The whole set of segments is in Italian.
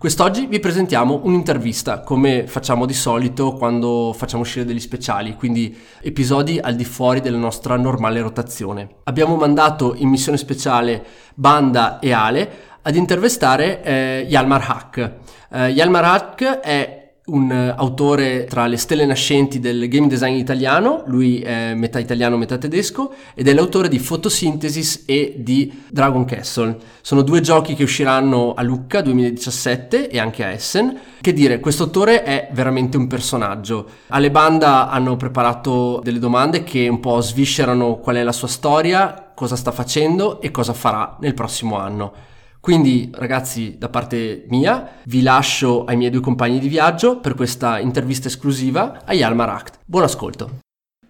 Quest'oggi vi presentiamo un'intervista, come facciamo di solito quando facciamo uscire degli speciali, quindi episodi al di fuori della nostra normale rotazione. Abbiamo mandato in missione speciale Banda e Ale ad intervistare eh, Yalmar Hack. Eh, Yalmar Hack è un autore tra le stelle nascenti del game design italiano, lui è metà italiano, metà tedesco, ed è l'autore di Photosynthesis e di Dragon Castle. Sono due giochi che usciranno a Lucca 2017 e anche a Essen. Che dire, questo autore è veramente un personaggio. Alle banda hanno preparato delle domande che un po' sviscerano qual è la sua storia, cosa sta facendo e cosa farà nel prossimo anno. Quindi ragazzi, da parte mia, vi lascio ai miei due compagni di viaggio per questa intervista esclusiva a Yalmar Act. Buon ascolto!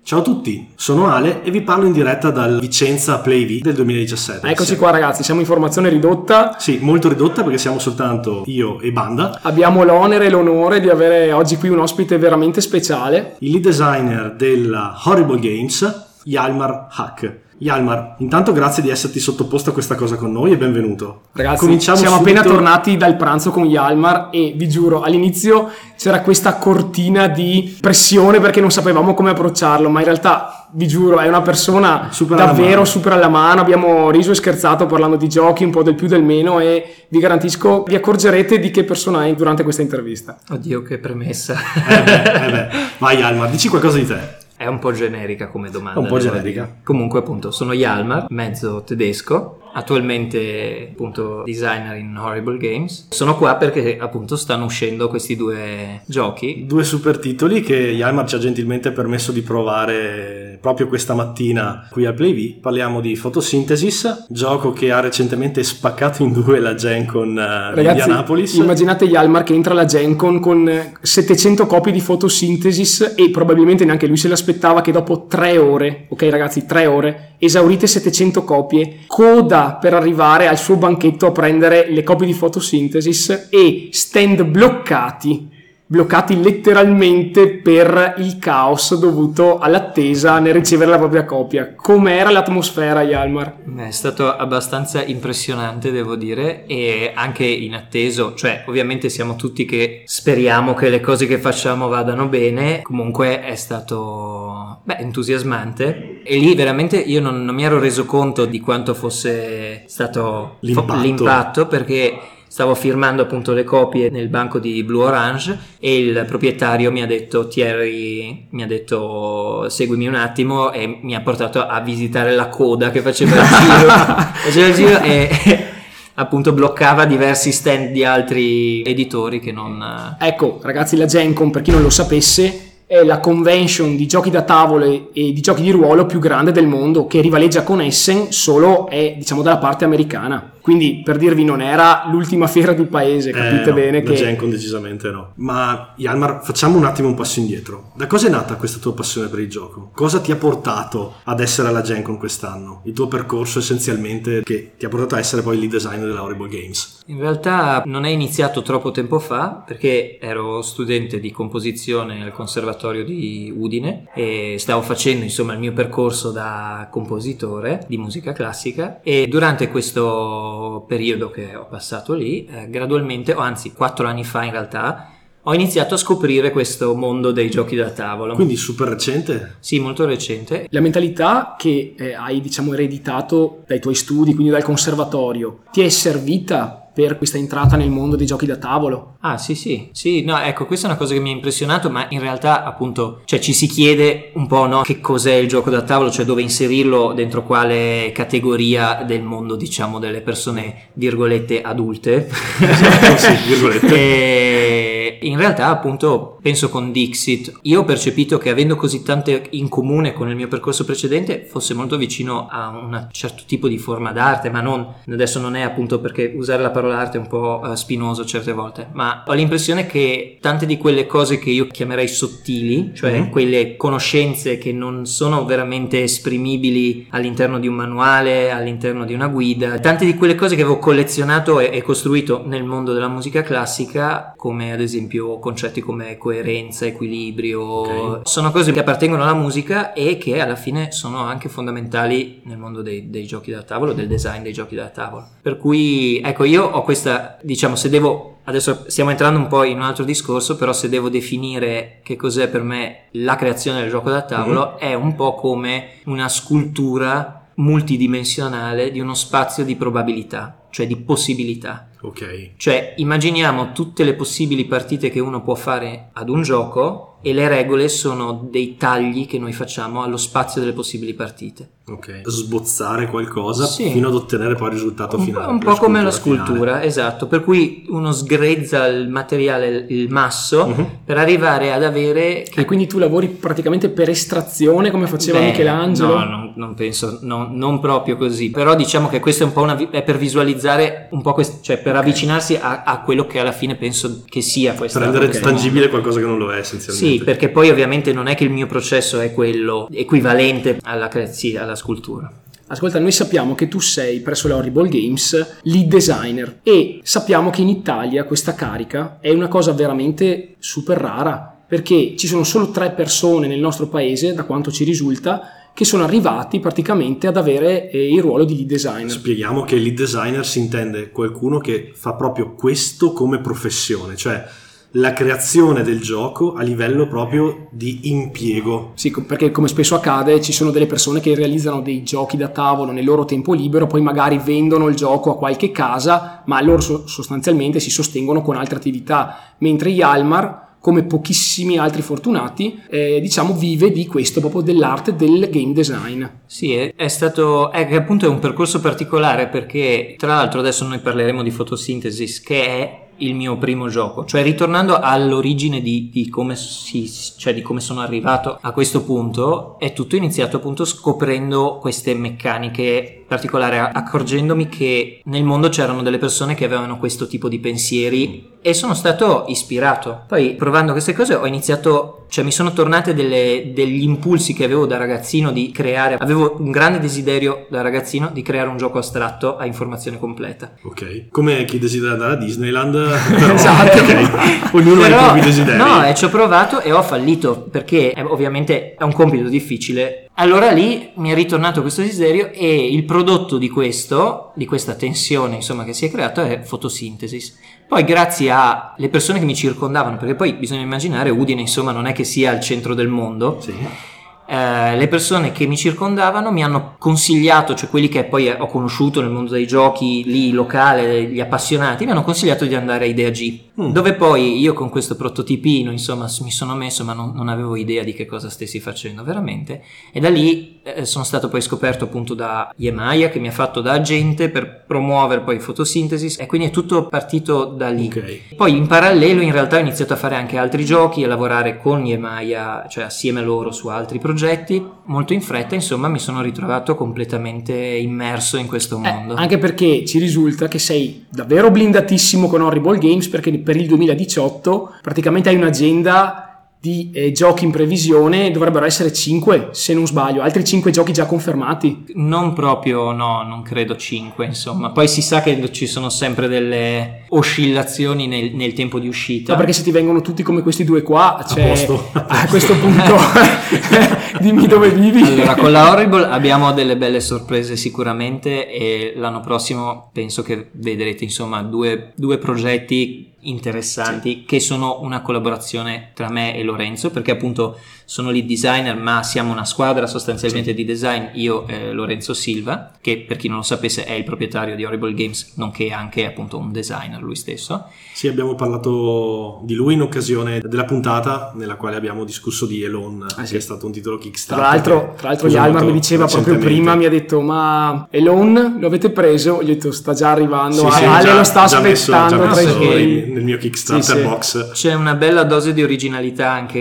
Ciao a tutti, sono Ale e vi parlo in diretta dal Vicenza Play V del 2017. Eccoci qua ragazzi, siamo in formazione ridotta. Sì, molto ridotta perché siamo soltanto io e Banda. Abbiamo l'onere e l'onore di avere oggi qui un ospite veramente speciale. Il lead designer della Horrible Games, Yalmar Hack. Yalmar, intanto grazie di esserti sottoposto a questa cosa con noi e benvenuto. Ragazzi, Cominciamo siamo subito... appena tornati dal pranzo con Yalmar e vi giuro, all'inizio c'era questa cortina di pressione perché non sapevamo come approcciarlo, ma in realtà vi giuro, è una persona super davvero super alla mano. Abbiamo riso e scherzato parlando di giochi, un po' del più del meno e vi garantisco, vi accorgerete di che persona è durante questa intervista. Oddio, che premessa. eh beh, eh beh. Vai Yalmar, dici qualcosa di te. È un po' generica come domanda. Un po' generica. Comunque, appunto, sono Yalmar, mezzo tedesco, attualmente appunto designer in Horrible Games. Sono qua perché appunto stanno uscendo questi due giochi. Due super titoli che Yalmar ci ha gentilmente permesso di provare proprio questa mattina qui al PlayV. Parliamo di Photosynthesis, gioco che ha recentemente spaccato in due la Gen con uh, Ragazzi, Indianapolis. Immaginate Yalmar che entra alla Gen con, con 700 copie di Photosynthesis e probabilmente neanche lui se l'aspettava aspettava che dopo tre ore, ok ragazzi, tre ore, esaurite 700 copie, coda per arrivare al suo banchetto a prendere le copie di fotosynthesis e stand bloccati bloccati letteralmente per il caos dovuto all'attesa nel ricevere la propria copia. Com'era l'atmosfera, Yalmar? È stato abbastanza impressionante, devo dire, e anche inatteso, cioè ovviamente siamo tutti che speriamo che le cose che facciamo vadano bene, comunque è stato beh, entusiasmante e lì veramente io non, non mi ero reso conto di quanto fosse stato l'impatto, l'impatto perché stavo firmando appunto le copie nel banco di Blue Orange e il proprietario mi ha detto Thierry mi ha detto seguimi un attimo e mi ha portato a visitare la coda che faceva il giro, faceva il giro e appunto bloccava diversi stand di altri editori che non ecco ragazzi la Gencom per chi non lo sapesse è la convention di giochi da tavolo e di giochi di ruolo più grande del mondo che rivaleggia con Essen solo è diciamo dalla parte americana quindi per dirvi non era l'ultima fiera di paese, capite eh, no, bene che... Gencon decisamente no. Ma Yalmar, facciamo un attimo un passo indietro. Da cosa è nata questa tua passione per il gioco? Cosa ti ha portato ad essere alla Gencon quest'anno? Il tuo percorso essenzialmente che ti ha portato a essere poi il lead designer della Horrible Games? In realtà non è iniziato troppo tempo fa perché ero studente di composizione al conservatorio di Udine e stavo facendo insomma il mio percorso da compositore di musica classica e durante questo periodo che ho passato lì, eh, gradualmente, o anzi quattro anni fa in realtà, ho iniziato a scoprire questo mondo dei giochi da tavolo. Quindi super recente? Sì, molto recente. La mentalità che eh, hai, diciamo, ereditato dai tuoi studi, quindi dal conservatorio, ti è servita per questa entrata nel mondo dei giochi da tavolo. Ah sì sì, sì, no ecco questa è una cosa che mi ha impressionato ma in realtà appunto cioè, ci si chiede un po' no, che cos'è il gioco da tavolo, cioè dove inserirlo dentro quale categoria del mondo diciamo delle persone virgolette adulte. Esatto, sì, virgolette. e E in realtà, appunto, penso con Dixit, io ho percepito che avendo così tante in comune con il mio percorso precedente, fosse molto vicino a un certo tipo di forma d'arte, ma non, adesso non è appunto perché usare la parola arte è un po' uh, spinoso certe volte, ma ho l'impressione che tante di quelle cose che io chiamerei sottili, cioè mm. quelle conoscenze che non sono veramente esprimibili all'interno di un manuale, all'interno di una guida, tante di quelle cose che avevo collezionato e, e costruito nel mondo della musica classica, come ad esempio concetti come coerenza, equilibrio, okay. sono cose che appartengono alla musica e che alla fine sono anche fondamentali nel mondo dei, dei giochi da tavolo, del design dei giochi da tavolo. Per cui, ecco, io ho questa, diciamo, se devo Adesso stiamo entrando un po' in un altro discorso, però se devo definire che cos'è per me la creazione del gioco da tavolo, mm-hmm. è un po' come una scultura multidimensionale di uno spazio di probabilità, cioè di possibilità. Ok. Cioè, immaginiamo tutte le possibili partite che uno può fare ad un gioco e le regole sono dei tagli che noi facciamo allo spazio delle possibili partite. Ok, sbozzare qualcosa sì. fino ad ottenere poi il risultato un finale. Un po' come la scultura, finale. esatto, per cui uno sgrezza il materiale, il masso, uh-huh. per arrivare ad avere... Che... E quindi tu lavori praticamente per estrazione come faceva Beh, Michelangelo? No, non, non penso, no, non proprio così, però diciamo che questo è un po' una, è per visualizzare un po' questo, cioè per okay. avvicinarsi a, a, quello che alla fine penso che sia questo. Per rendere tangibile qualcosa che non lo è essenzialmente. Sì, perché poi ovviamente non è che il mio processo è quello equivalente alla, sì, alla scultura. Ascolta, noi sappiamo che tu sei presso la Horrible Games lead designer e sappiamo che in Italia questa carica è una cosa veramente super rara perché ci sono solo tre persone nel nostro paese, da quanto ci risulta, che sono arrivati praticamente ad avere eh, il ruolo di lead designer. Spieghiamo che lead designer si intende qualcuno che fa proprio questo come professione, cioè la creazione del gioco a livello proprio di impiego. Sì, perché come spesso accade ci sono delle persone che realizzano dei giochi da tavolo nel loro tempo libero, poi magari vendono il gioco a qualche casa, ma loro sostanzialmente si sostengono con altre attività, mentre Yalmar come pochissimi altri fortunati, eh, diciamo vive di questo, proprio dell'arte del game design. Sì, è, è stato, è appunto è un percorso particolare perché tra l'altro adesso noi parleremo di fotosintesi che è il mio primo gioco, cioè ritornando all'origine di, di, come si, cioè di come sono arrivato a questo punto, è tutto iniziato appunto scoprendo queste meccaniche particolari, accorgendomi che nel mondo c'erano delle persone che avevano questo tipo di pensieri e sono stato ispirato. Poi provando queste cose ho iniziato, cioè mi sono tornate delle, degli impulsi che avevo da ragazzino di creare, avevo un grande desiderio da ragazzino di creare un gioco astratto a informazione completa. Ok, come chi desidera andare a Disneyland, però, esatto. Okay. ognuno però, ha i propri desideri. No, e ci ho provato e ho fallito perché eh, ovviamente è un compito difficile allora lì mi è ritornato questo desiderio e il prodotto di questo, di questa tensione insomma che si è creato è fotosintesi. Poi grazie alle persone che mi circondavano, perché poi bisogna immaginare Udine insomma non è che sia al centro del mondo. Sì eh, le persone che mi circondavano mi hanno consigliato, cioè quelli che poi ho conosciuto nel mondo dei giochi lì locale, gli appassionati, mi hanno consigliato di andare a Idea G, mm. dove poi io con questo prototipino, insomma, mi sono messo, ma non, non avevo idea di che cosa stessi facendo veramente. E da lì eh, sono stato poi scoperto appunto da Yemaya, che mi ha fatto da agente per promuovere poi fotosintesi, e quindi è tutto partito da lì. Okay. Poi in parallelo in realtà ho iniziato a fare anche altri giochi, a lavorare con Yemaya, cioè assieme a loro su altri progetti progetti, molto in fretta, insomma, mi sono ritrovato completamente immerso in questo eh, mondo. Eh, anche perché ci risulta che sei davvero blindatissimo con Horrible Games perché per il 2018 praticamente hai un'agenda di eh, giochi in previsione dovrebbero essere 5 se non sbaglio, altri 5 giochi già confermati. Non proprio, no, non credo 5 insomma. Poi si sa che ci sono sempre delle oscillazioni nel, nel tempo di uscita. No, perché se ti vengono tutti come questi due qua, cioè, a, a questo punto dimmi dove vivi. Allora, con la Horrible abbiamo delle belle sorprese sicuramente e l'anno prossimo penso che vedrete insomma due, due progetti interessanti sì. che sono una collaborazione tra me e Lorenzo perché appunto sono lead designer ma siamo una squadra sostanzialmente sì. di design io e Lorenzo Silva che per chi non lo sapesse è il proprietario di Horrible Games nonché anche appunto un designer lui stesso sì abbiamo parlato di lui in occasione della puntata nella quale abbiamo discusso di Elon ah, sì. che è stato un titolo Kickstarter tra l'altro, tra l'altro Yalmar mi diceva proprio prima mi ha detto ma Elon lo avete preso? gli ho detto sta già arrivando sì, Ale già, lo sta aspettando messo, tra i nel mio Kickstarter Sì, sì. box. C'è una bella dose di originalità anche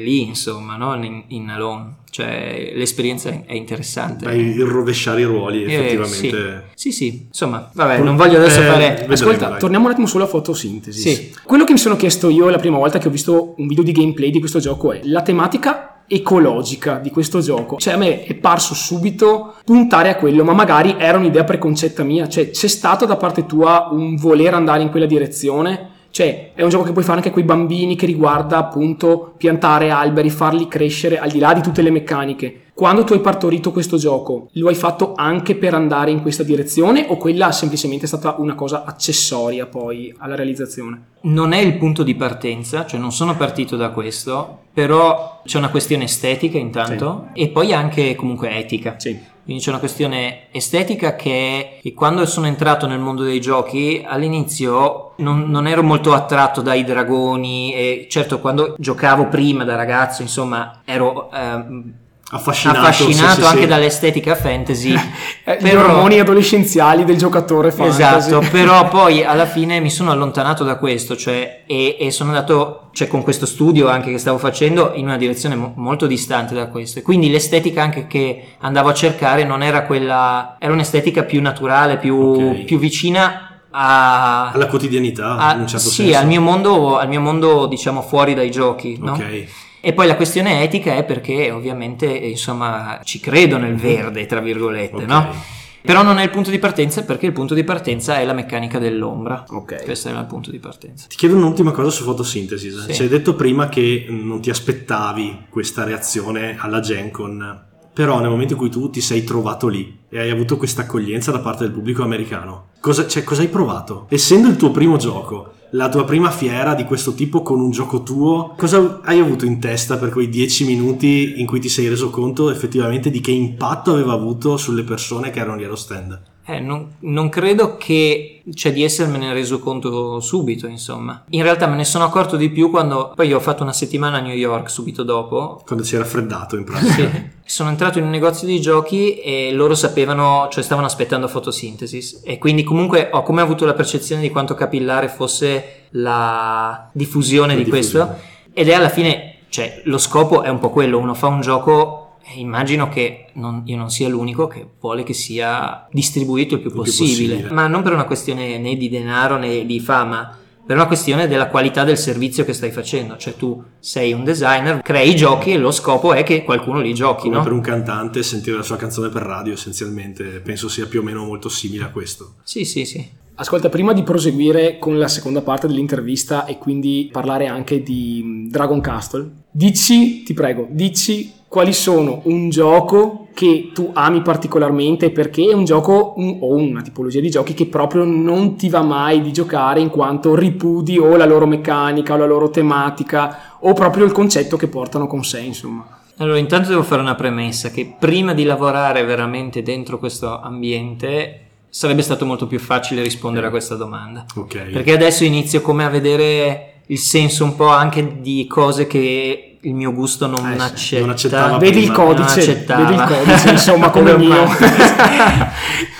lì, insomma, no? in, in Alone. Cioè, l'esperienza è- interessante. Beh, il rovesciare i ruoli Eh, effettivamente. Sì, sì, sì. insomma, vabbè, non voglio adesso Eh, fare... vedremo, Ascolta, dai. torniamo un attimo sulla fotosintesi. Sì. Quello che mi sono chiesto io la prima volta che ho visto un video di gameplay di questo gioco è la tematica ecologica di questo gioco. Cioè a me è parso subito puntare a quello, ma magari era un'idea preconcetta mia. Cioè c'è stato da parte tua un voler andare in quella direzione? Cioè, è un gioco che puoi fare anche con i bambini che riguarda appunto piantare alberi, farli crescere al di là di tutte le meccaniche. Quando tu hai partorito questo gioco, lo hai fatto anche per andare in questa direzione o quella semplicemente è stata una cosa accessoria poi alla realizzazione? Non è il punto di partenza, cioè non sono partito da questo, però c'è una questione estetica intanto e poi anche comunque etica. Sì. Quindi c'è una questione estetica che, che quando sono entrato nel mondo dei giochi all'inizio non, non ero molto attratto dai dragoni e certo quando giocavo prima da ragazzo insomma ero ehm, Affascinato, affascinato sì, sì, anche sì. dall'estetica fantasy. Eh, Gli però- ormoni adolescenziali del giocatore fantasy. Esatto, però poi alla fine mi sono allontanato da questo, cioè, e, e sono andato, cioè, con questo studio anche che stavo facendo, in una direzione mo- molto distante da questo. E quindi l'estetica anche che andavo a cercare non era quella, era un'estetica più naturale, più, Ok. più vicina a... Alla quotidianità, a- in un certo sì, senso. al mio mondo, al mio mondo, diciamo, fuori dai giochi, no? Ok. E poi la questione etica è perché ovviamente, insomma, ci credo nel verde, tra virgolette, Ok. no? Però non è il punto di partenza perché il punto di partenza è la meccanica dell'ombra. Ok. Questo era il punto di partenza. Ti chiedo un'ultima cosa su fotosintesi. Sì. Ci hai detto prima che non ti aspettavi questa reazione alla Gen Con, però nel momento in cui tu ti sei trovato lì e hai avuto questa accoglienza da parte del pubblico americano, cosa, cioè, cosa hai provato? Essendo il tuo primo gioco, la tua prima fiera di questo tipo con un gioco tuo, cosa hai avuto in testa per quei dieci minuti in cui ti sei reso conto effettivamente di che impatto aveva avuto sulle persone che erano lì allo stand? Eh, non, non credo che, cioè, di essermene reso conto subito, insomma. In realtà me ne sono accorto di più quando poi io ho fatto una settimana a New York subito dopo. Quando si era freddato in pratica. Sono entrato in un negozio di giochi e loro sapevano, cioè stavano aspettando fotosintesi e quindi comunque ho come avuto la percezione di quanto capillare fosse la diffusione La di questo diffusione. ed è alla fine, cioè lo scopo è un po' quello, uno fa un gioco immagino che non- io non sia l'unico che vuole che sia distribuito il più, Il più possibile. possibile. ma non per una questione né di denaro né di fama. Per una questione della qualità del servizio che stai facendo, cioè tu sei un designer, crei giochi e lo scopo è che qualcuno li giochi, Come no? per un cantante sentire la sua canzone per radio essenzialmente penso sia più o meno molto simile a questo. Sì, sì, sì. Ascolta, prima di proseguire con la seconda parte dell'intervista e quindi parlare anche di Dragon Castle, dici, ti prego, dici quali sono un gioco che tu ami particolarmente e perché è un gioco un- o una tipologia di giochi che proprio non ti va mai di giocare in quanto ripudi o la loro meccanica o la loro tematica o proprio il concetto che portano con sé, insomma. Allora, intanto devo fare una premessa che prima di lavorare veramente dentro questo ambiente sarebbe stato molto più facile rispondere a questa domanda. Ok. Perché adesso inizio come a vedere il senso un po' anche di cose che il mio gusto non Eh sì, accetta. non accettava Vedi il prima. Non codice, accettava. vedi il codice, insomma, come il mio.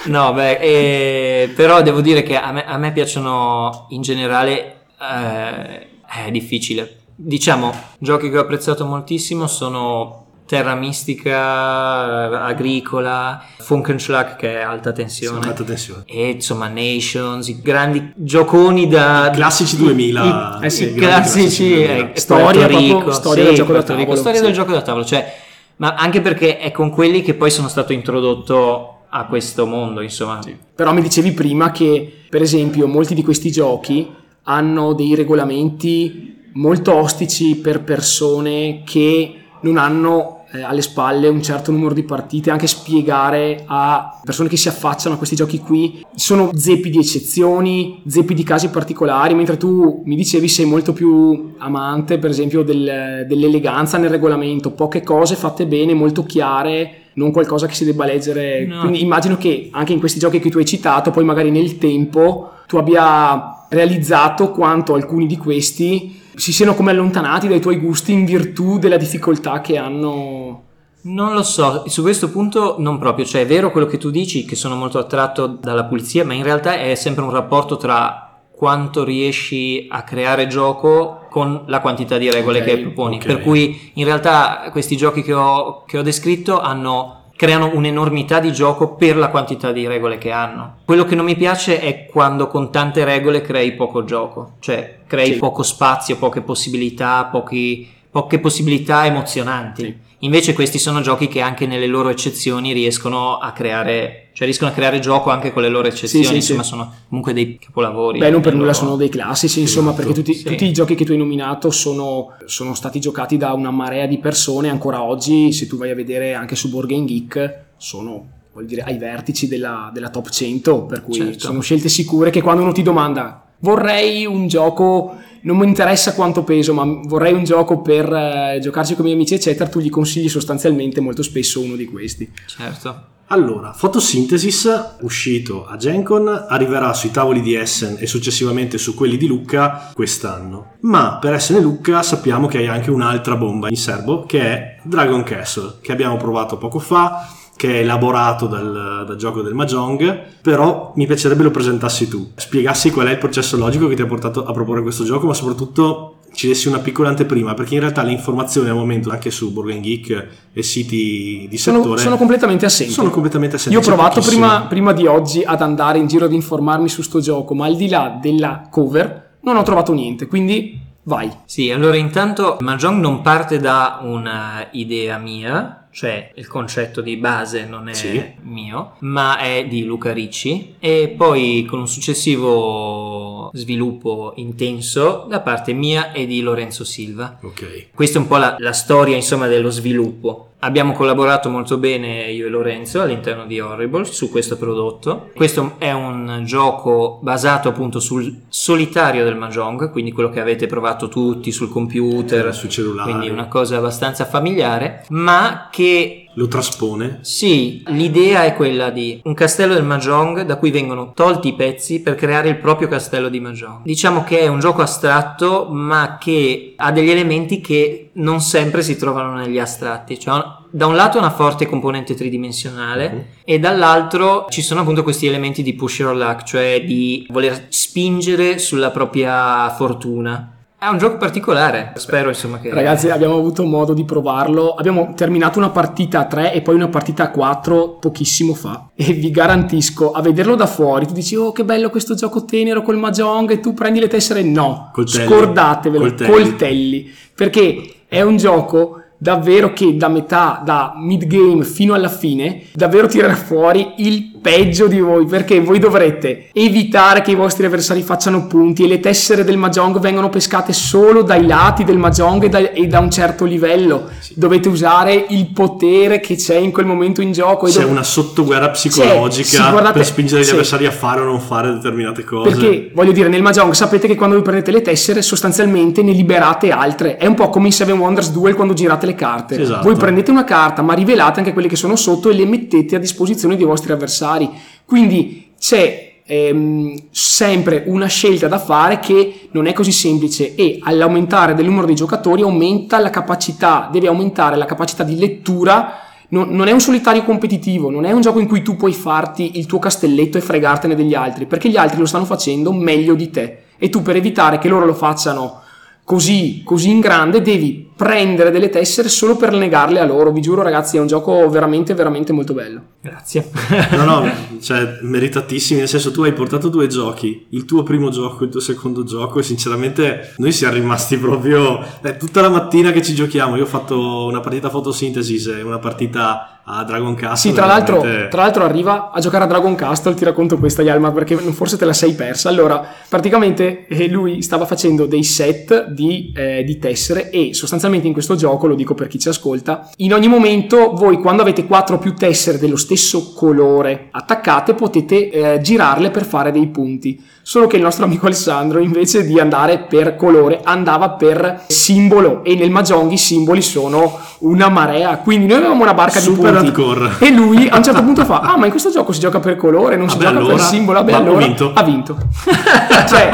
no, beh, eh, però devo dire che a me, a me piacciono in generale, eh, è difficile. Diciamo, giochi che ho apprezzato moltissimo sono Terra Mistica, Agricola, Funkenschlag che è alta tensione. Alta tensione. E insomma, Nations, i grandi gioconi da. Classici 2000. eh sì, i grandi classici, 2000. eh, Storia proprio, storia sì, del gioco da Rico, tavolo, storia sì. del gioco da tavolo, cioè, ma anche perché è con quelli che poi sono stato introdotto a questo mondo, insomma. Però mi dicevi prima che, per esempio, molti di questi giochi hanno dei regolamenti molto ostici per persone che non hanno eh, alle spalle un certo numero di partite, anche spiegare a persone che si affacciano a questi giochi qui sono zeppi di eccezioni, zeppi di casi particolari, mentre tu mi dicevi sei molto più amante, per esempio, del- dell'eleganza nel regolamento, poche cose fatte bene, molto chiare, non qualcosa che si debba leggere. No. Quindi immagino che anche in questi giochi che tu hai citato, poi magari nel tempo tu abbia realizzato quanto alcuni di questi si siano come allontanati dai tuoi gusti in virtù della difficoltà che hanno. Non lo so, su questo punto non proprio, cioè è vero quello che tu dici, che sono molto attratto dalla pulizia, ma in realtà è sempre un rapporto tra quanto riesci a creare gioco con la quantità di regole Ok, che proponi. ok. Per cui in realtà questi giochi che ho, che ho descritto hanno creano un'enormità di gioco per la quantità di regole che hanno. Quello che non mi piace è quando con tante regole crei poco gioco, cioè crei Sì. poco spazio, poche possibilità, pochi- poche possibilità emozionanti. Sì. Invece questi sono giochi che anche nelle loro eccezioni riescono a creare, cioè riescono a creare gioco anche con le loro eccezioni, Sì, sì, insomma sì. sono comunque dei capolavori. Beh, non per nulla loro- sono dei classici, insomma, perché tutti, tutti i giochi che tu hai nominato sono, sono stati giocati da una marea di persone. Ancora oggi, se tu vai a vedere anche su Board Game Geek, sono voglio dire, ai vertici della, della top 100. Per cui Certo. sono scelte sicure che quando uno ti domanda vorrei un gioco, non mi interessa quanto peso, ma vorrei un gioco per eh, giocarci con i miei amici, eccetera, tu gli consigli sostanzialmente molto spesso uno di questi. Certo. Allora, Photosynthesis, uscito a GenCon, arriverà sui tavoli di Essen e successivamente su quelli di Lucca quest'anno. Ma per Essen e Lucca sappiamo che hai anche un'altra bomba in serbo, che è Dragon Castle, che abbiamo provato poco fa, che è elaborato dal, dal gioco del Mahjong, però mi piacerebbe lo presentassi tu. Spiegassi qual è il processo logico che ti ha portato a proporre questo gioco, ma soprattutto ci dessi una piccola anteprima, perché in realtà le informazioni al momento anche su Game Geek e siti di Sono, settore sono completamente assenti. sono completamente assenti. Io ho provato prima, prima di oggi ad andare in giro ad informarmi su sto gioco, ma al di là della cover non ho trovato niente, quindi vai. Sì, allora intanto Mahjong non parte da una idea mia, cioè il concetto di base non è Sì. mio, ma è di Luca Ricci e poi con un successivo sviluppo intenso da parte mia e di Lorenzo Silva. Ok. Questa è un po' la, la storia insomma dello sviluppo. Abbiamo collaborato molto bene io e Lorenzo all'interno di Horrible su questo prodotto. Questo è un gioco basato appunto sul solitario del Mahjong, quindi quello che avete provato tutti sul computer, Sui cellulari. quindi una cosa abbastanza familiare, ma che Lo traspone. sì, l'idea è quella di un castello del Mahjong da cui vengono tolti i pezzi per creare il proprio castello di Mahjong. Diciamo che è un gioco astratto, ma che ha degli elementi che non sempre si trovano negli astratti. Cioè, da un lato una forte componente tridimensionale Mhm. e dall'altro ci sono appunto questi elementi di push your luck, cioè di voler spingere sulla propria fortuna. È un gioco particolare, spero insomma che... Ragazzi, abbiamo avuto modo di provarlo. Abbiamo terminato una partita a 3 e poi una partita a 4 pochissimo fa. E vi garantisco, a vederlo da fuori, tu dici, oh che bello questo gioco tenero col Mahjong e tu prendi le tessere. No, Coltelli. scordatevelo, Coltelli. coltelli. Perché è un gioco davvero che da metà, da mid game fino alla fine, davvero tirerà fuori il peggio di voi, perché voi dovrete evitare che i vostri avversari facciano punti e le tessere del Mahjong vengono pescate solo dai lati del Mahjong e da, e da un certo livello. Dovete usare il potere che c'è in quel momento in gioco. C'è dov- una sottoguerra psicologica Sì, guardate- per spingere gli sì. avversari a fare o non fare determinate cose. Perché voglio dire, nel Mahjong sapete che quando vi prendete le tessere, sostanzialmente ne liberate altre. È un po' come in Seven Wonders Duel quando girate le carte. Sì, esatto. Voi prendete una carta, ma rivelate anche quelle che sono sotto e le mettete a disposizione dei vostri avversari. Quindi c'è ehm, sempre una scelta da fare che non è così semplice e all'aumentare del numero dei giocatori aumenta la capacità, deve aumentare la capacità di lettura. Non, non è un solitario competitivo, non è un gioco in cui tu puoi farti il tuo castelletto e fregartene degli altri, perché gli altri lo stanno facendo meglio di te e tu per evitare che loro lo facciano così, così in grande devi prendere delle tessere solo per negarle a loro. Vi giuro ragazzi, è un gioco veramente, veramente molto bello. Grazie. No, no, cioè, meritatissimi, nel senso tu hai portato due giochi, il tuo primo gioco, il tuo secondo gioco e sinceramente noi siamo rimasti proprio... È tutta la mattina che ci giochiamo, io ho fatto una partita Photosynthesis e una partita a Dragon Castle. Sì, tra l'altro, veramente- tra l'altro arriva a giocare a Dragon Castle, ti racconto questa Yalma perché forse te la sei persa. Allora, praticamente eh, lui stava facendo dei set di, eh, di tessere e sostanzialmente in questo gioco, lo dico per chi ci ascolta, in ogni momento voi quando avete 4 più tessere dello stesso colore attaccate potete eh, girarle per fare dei punti. Solo che il nostro amico Alessandro invece di andare per colore andava per simbolo e nel Mahjong i simboli sono una marea. Quindi noi avevamo una barca Super di punti hardcore. e lui a un certo punto fa: Ah, ma in questo gioco si gioca per colore, non si Vabbè, gioca per allora- simbolo. Vabbè, allora vinto. ha vinto. cioè,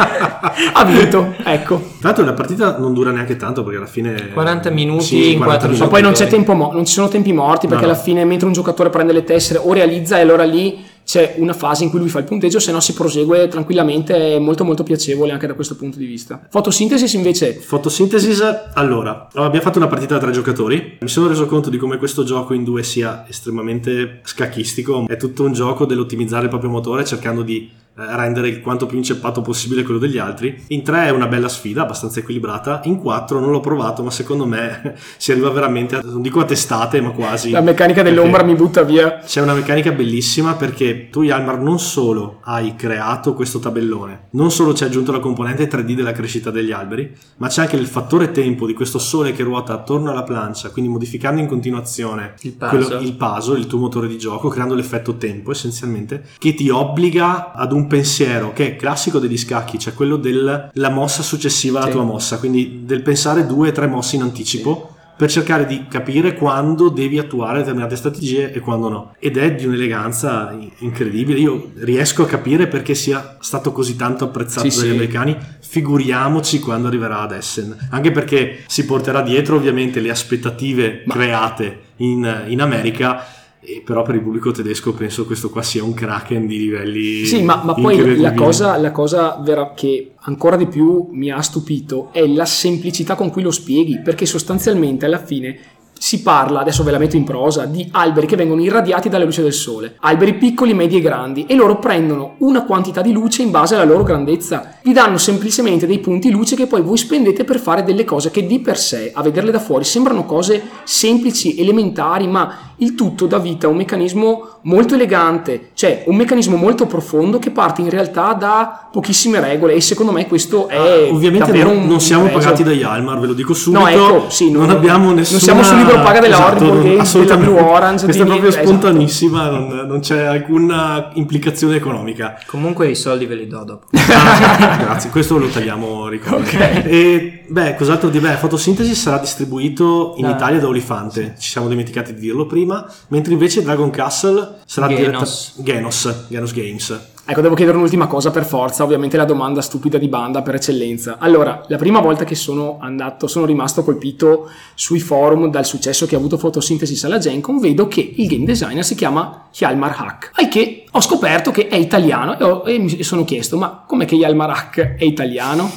ha vinto, ecco. Tra l'altro la partita non dura neanche tanto perché alla fine... 40 minuti Sì, in 40 quattro minuti. Ma poi non c'è tempo mo- non ci sono tempi morti perché no. alla fine mentre un giocatore prende le tessere o realizza e allora lì c'è una fase in cui lui fa il punteggio, se no si prosegue tranquillamente, è molto molto piacevole anche da questo punto di vista. Fotosintesi invece Fotosynthesis, allora, abbiamo fatto una partita da tre giocatori. Mi sono reso conto di come questo gioco in due sia estremamente scacchistico. È tutto un gioco dell'ottimizzare il proprio motore cercando di rendere il quanto più inceppato possibile quello degli altri. In 3 è una bella sfida, abbastanza equilibrata. In 4 non l'ho provato, ma secondo me si arriva veramente, a, non dico a testate, ma quasi. la meccanica dell'ombra mi butta via. C'è una meccanica bellissima perché tu, Yalmar, non solo hai creato questo tabellone, non solo ci hai aggiunto la componente 3D della crescita degli alberi, ma c'è anche il fattore tempo di questo sole che ruota attorno alla plancia, quindi modificando in continuazione Il puzzle. quello- il puzzle, il tuo motore di gioco, creando l'effetto tempo essenzialmente, che ti obbliga ad un pensiero che è classico degli scacchi, cioè quello della mossa successiva alla Sì. tua mossa, quindi del pensare due o tre mosse in anticipo. Per cercare di capire quando devi attuare determinate strategie e quando no. Ed è di un'eleganza in- incredibile. Io riesco a capire perché sia stato così tanto apprezzato Sì, dagli sì. americani. Figuriamoci quando arriverà ad Essen. Anche perché si porterà dietro ovviamente le aspettative create in, in America. E però per il pubblico tedesco penso questo qua sia un kraken di livelli Sì, ma, ma poi la cosa, la cosa vera che ancora di più mi ha stupito è la semplicità con cui lo spieghi, perché sostanzialmente alla fine si parla, adesso ve la metto in prosa, di alberi che vengono irradiati dalla luce del sole, alberi piccoli, medi e grandi, e loro prendono una quantità di luce in base alla loro grandezza, vi danno semplicemente dei punti luce che poi voi spendete per fare delle cose che di per sé, a vederle da fuori, sembrano cose semplici, elementari, ma il tutto dà vita a un meccanismo molto elegante, cioè un meccanismo molto profondo che parte in realtà da pochissime regole e secondo me questo è Ah, ovviamente davvero non, un non siamo pregio. pagati da Yalmar ve lo dico subito No, ecco, sì, non, non- abbiamo non nessuna siamo sul libro paga della esatto, non- assolutamente. della Blue Orange, questa è proprio niente, spontanissima non, non c'è alcuna implicazione economica Comunque i soldi ve li do dopo. Ah, grazie, questo lo tagliamo ricordo. E beh, cos'altro di beh, Fotosintesi sarà distribuito in Ah, Italia da Olifante, ci siamo dimenticati di dirlo prima, mentre invece Dragon Castle sarà Genos. diretta Genos, Genos Games. Ecco, devo chiedere un'ultima cosa per forza, ovviamente la domanda stupida di banda per eccellenza. Allora, la prima volta che sono andato, sono rimasto colpito sui forum dal successo che ha avuto Photosynthesis alla Gencon, vedo che il game designer si chiama Hjalmar Hack. Al che ho scoperto che è italiano e, ho- e mi sono chiesto, ma com'è che Hjalmar Hack è italiano?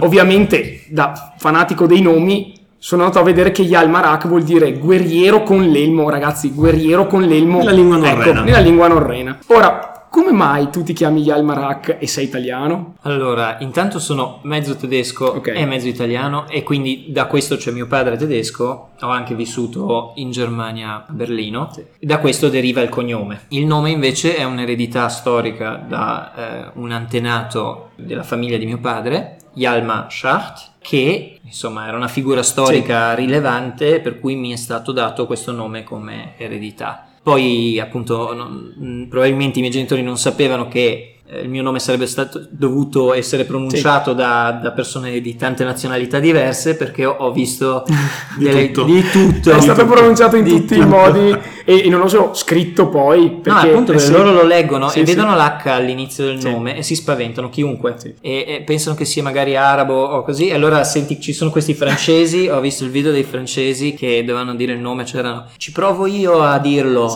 Ovviamente, da fanatico dei nomi, sono andato a vedere che Hjalmar Hack vuol dire guerriero con l'elmo, ragazzi, guerriero con l'elmo. Nella lingua Ecco, norrena. nella lingua norrena. Ora, come mai tu ti chiami Hjalmar Hack e sei italiano? Allora, intanto sono mezzo tedesco Ok. e mezzo italiano e quindi da questo c'è mio padre tedesco, ho anche vissuto in Germania, a Berlino, e da questo deriva il cognome. Il nome invece è un'eredità storica da eh, un antenato della famiglia di mio padre, Hjalmar Schacht, che insomma era una figura storica rilevante per cui mi è stato dato questo nome come eredità. Poi appunto non- probabilmente i miei genitori non sapevano che il mio nome sarebbe stato dovuto essere pronunciato da, da persone di tante nazionalità diverse perché ho, ho visto Di delle- tutto. di tutto. È stato pronunciato in Di tutti i tutto. modi e, non lo so, scritto poi. No, Perché, appunto eh, perché sì. loro lo leggono Sì, e sì. vedono l'H all'inizio del Sì. nome e si spaventano, chiunque, e, e pensano che sia magari arabo o così, e allora senti ci sono questi francesi, ho visto il video dei francesi che dovevano dire il nome, c'erano, ci provo io a dirlo,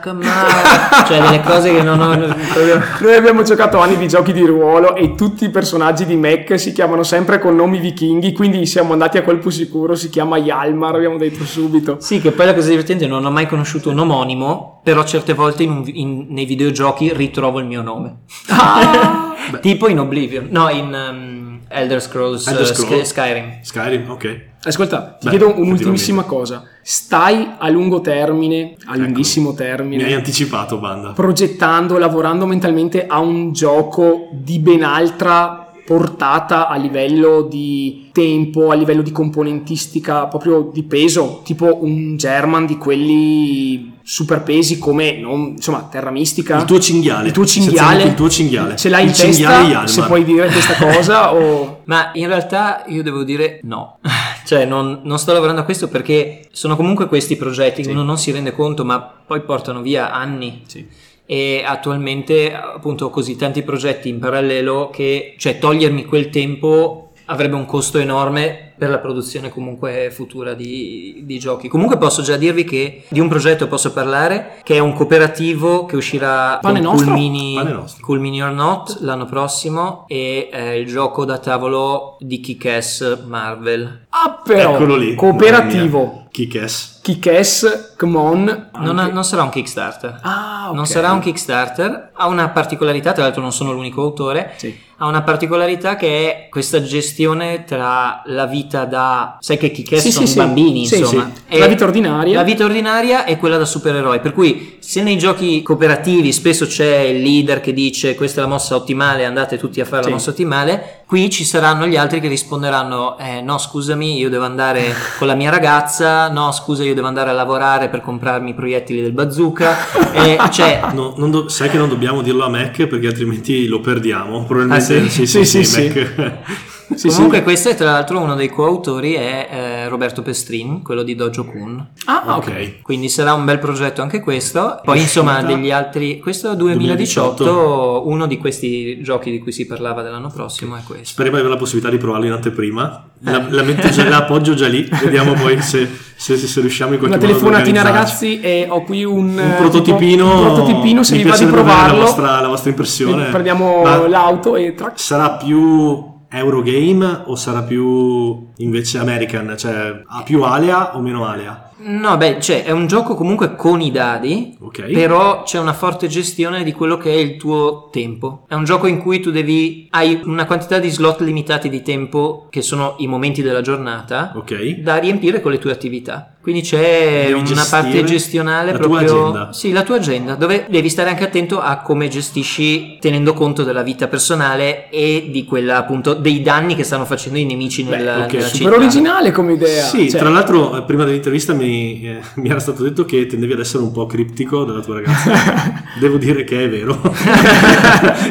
Kamar", cioè delle cose che non ho. Noi abbiamo giocato anni di giochi di ruolo e tutti i personaggi di Mech si chiamano sempre con nomi vichinghi, quindi siamo andati a colpo sicuro, si chiama Yalmar, abbiamo detto subito. Sì, che poi la cosa divertente è che non ho mai conosciuto un omonimo, però certe volte in un in- nei videogiochi ritrovo il mio nome. tipo in Oblivion, no, in um, Elder Scrolls, Elder uh, Scrolls. Sky- Skyrim. Skyrim, ok. Ascolta, ti Beh, chiedo un'ultimissima cosa. Stai a lungo termine, a lunghissimo Mi hai termine, anticipato, banda. progettando, lavorando mentalmente a un gioco di ben altra portata a livello di tempo, a livello di componentistica, proprio di peso, tipo un German di quelli super pesi come, non- insomma, Terra Mistica. Il tuo cinghiale. Il tuo cinghiale. Il tuo cinghiale. Ce l'hai il in cinghiale testa, Yalmar. se puoi dire questa cosa o... Ma in realtà io devo dire no, cioè non, non sto lavorando a questo perché sono comunque questi progetti che uno non si rende conto ma poi portano via anni. E attualmente appunto ho così tanti progetti in parallelo che cioè togliermi quel tempo avrebbe un costo enorme per la produzione comunque futura di, di, giochi. Comunque posso già dirvi che di un progetto posso parlare che è un cooperativo che uscirà Pane con nostro? Cool Mini, Pane nostro. Cool Mini or Not l'anno prossimo e è il gioco da tavolo di Kick-Ass Marvel. Ah, però, Eccolo lì. cooperativo. Kick-ass. Kick-ass, come on. Non, non sarà un Kickstarter. Ah, ok. Non sarà un Kickstarter, ha una particolarità, tra l'altro non sono l'unico autore, Sì. ha una particolarità che è questa gestione tra la vita da... sai che Kick-Ass Sì, sono sì, bambini, insomma. La vita ordinaria. La vita ordinaria e quella da supereroi, per cui se nei giochi cooperativi spesso c'è il leader che dice questa è la mossa ottimale, andate tutti a fare la mossa ottimale, qui ci saranno gli altri che risponderanno eh, no scusami io devo andare con la mia ragazza, no scusa io devo andare a lavorare per comprarmi i proiettili del bazooka, e, cioè No, non do- sai che non dobbiamo dirlo a Mac perché altrimenti lo perdiamo. Probabilmente Ah, sì? sì, Sì, sì, sì, sì, Mac. Sì, Comunque sì. questo è tra l'altro uno dei coautori è eh, Roberto Pestrin, quello di Dojo Kun. Ah, ok. Quindi sarà un bel progetto anche questo. Poi insomma degli altri... Questo è 2018, 2018. uno di questi giochi di cui si parlava dell'anno prossimo è questo. Speriamo di avere la possibilità di provarlo in anteprima. La, la metto già, la appoggio già lì. Vediamo poi se, se- se riusciamo in qualche Una modo ad telefonatina ragazzi e ho qui un, Un eh, prototipino. tipo- un prototipino se vi va di provarlo. La vostra, la vostra impressione. Prendiamo Ma l'auto e trac. sarà più Eurogame o sarà più invece American? Cioè ha più alia o meno alia? No, beh, cioè è un gioco comunque con i dadi, Ok. però c'è una forte gestione di quello che è il tuo tempo. È un gioco in cui tu devi hai una quantità di slot limitati di tempo che sono i momenti della giornata Ok. da riempire con le tue attività. Quindi c'è Devi una parte gestionale la tua proprio agenda. Sì, la tua agenda, dove devi stare anche attento a come gestisci tenendo conto della vita personale e di quella appunto dei danni che stanno facendo i nemici nella, ok, nella super città. Super originale come idea. Sì, Cioè, tra l'altro eh, prima dell'intervista mi, eh, mi era stato detto che tendevi ad essere un po' criptico della tua ragazza. Devo dire che è vero.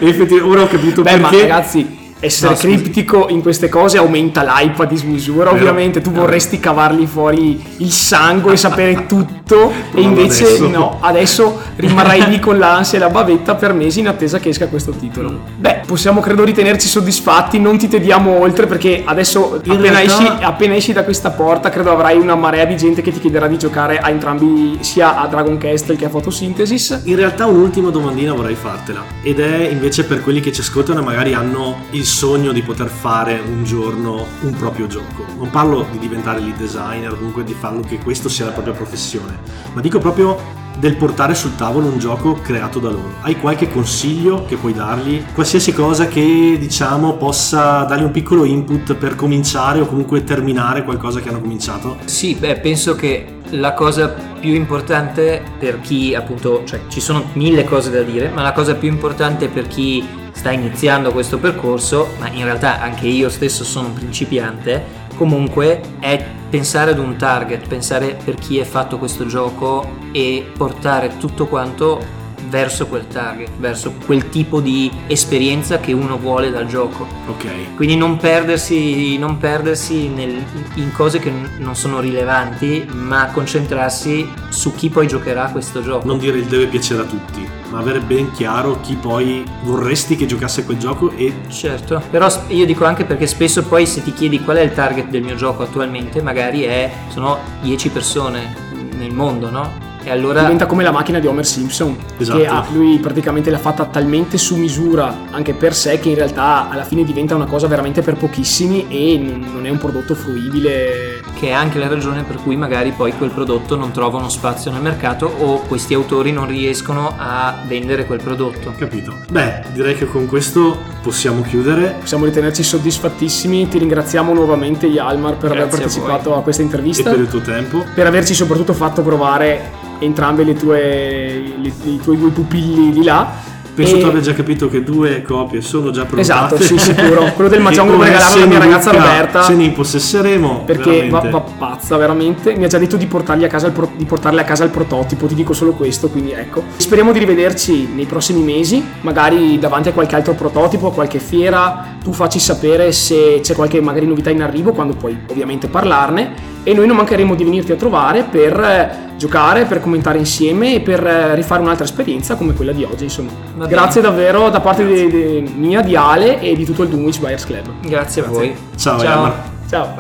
effettivamente ora ho capito Beh, ma perché. ragazzi, essere No, criptico in queste cose aumenta l'hype a dismisura. Vero. Ovviamente tu vorresti cavargli fuori il sangue e sapere tutto, e invece adesso. no, adesso rimarrai lì con l'ansia e la bavetta per mesi in attesa che esca questo titolo. Beh, possiamo credo ritenerci soddisfatti, non ti tediamo oltre perché adesso appena, realtà- esci, appena esci da questa porta credo avrai una marea di gente che ti chiederà di giocare a entrambi, sia a Dragon Castle che a Photosynthesis. In realtà un'ultima domandina vorrei fartela ed è invece per quelli che ci ascoltano e magari hanno il sogno di poter fare un giorno un proprio gioco. Non parlo di diventare lead designer comunque di farlo che questo sia la propria professione, ma dico proprio del portare sul tavolo un gioco creato da loro. Hai qualche consiglio che puoi dargli? Qualsiasi cosa che diciamo possa dargli un piccolo input per cominciare o comunque terminare qualcosa che hanno cominciato? Sì, beh, penso che la cosa più importante per chi appunto, cioè ci sono mille cose da dire, ma la cosa più importante per chi sta iniziando questo percorso, ma in realtà anche io stesso sono un principiante, comunque è pensare ad un target, pensare per chi è fatto questo gioco e portare tutto quanto verso quel target, verso quel tipo di esperienza che uno vuole dal gioco. Ok. Quindi non perdersi, non perdersi nel- in cose che non sono rilevanti, ma concentrarsi su chi poi giocherà questo gioco. non dire il deve piacere a tutti, avere ben chiaro chi poi vorresti che giocasse quel gioco e Certo, però io dico anche perché spesso poi se ti chiedi qual è il target del mio gioco attualmente, magari è, sono 10 persone nel mondo, no? E allora diventa come la macchina di Homer Simpson Esatto. che ha- lui praticamente l'ha fatta talmente su misura anche per sé che in realtà alla fine diventa una cosa veramente per pochissimi e non è un prodotto fruibile che è anche la ragione per cui magari poi quel prodotto non trova uno spazio nel mercato o questi autori non riescono a vendere quel prodotto. capito. Beh, direi che con questo possiamo chiudere possiamo ritenerci soddisfattissimi ti ringraziamo nuovamente Yalmar per aver Grazie a partecipato a, questa e intervista per il tuo tempo. per averci soprattutto fatto provare entrambe le tue le- i tuoi due pupilli di là Penso E- tu abbia già capito che due copie sono già prenotate. Esatto, sì, sicuro. Quello del Mahjong lo ora, regalarlo alla mia ragazza Luca, Roberta. Ce ne impossesseremo. perché va, va pazza veramente mi ha già detto di, a pro- di portarle a casa il prototipo ti dico solo questo quindi ecco speriamo di rivederci nei prossimi mesi magari davanti a qualche altro prototipo a qualche fiera tu facci sapere se c'è qualche magari novità in arrivo quando puoi ovviamente parlarne e noi non mancheremo di venirti a trovare per eh, giocare, per commentare insieme e per eh, rifare un'altra esperienza come quella di oggi. Insomma. Va bene. Grazie davvero da parte di, di- mia, di Ale e di tutto il Dunwich Buyers Club. Grazie a voi. Ciao, Ciao. Ciao.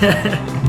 Eh.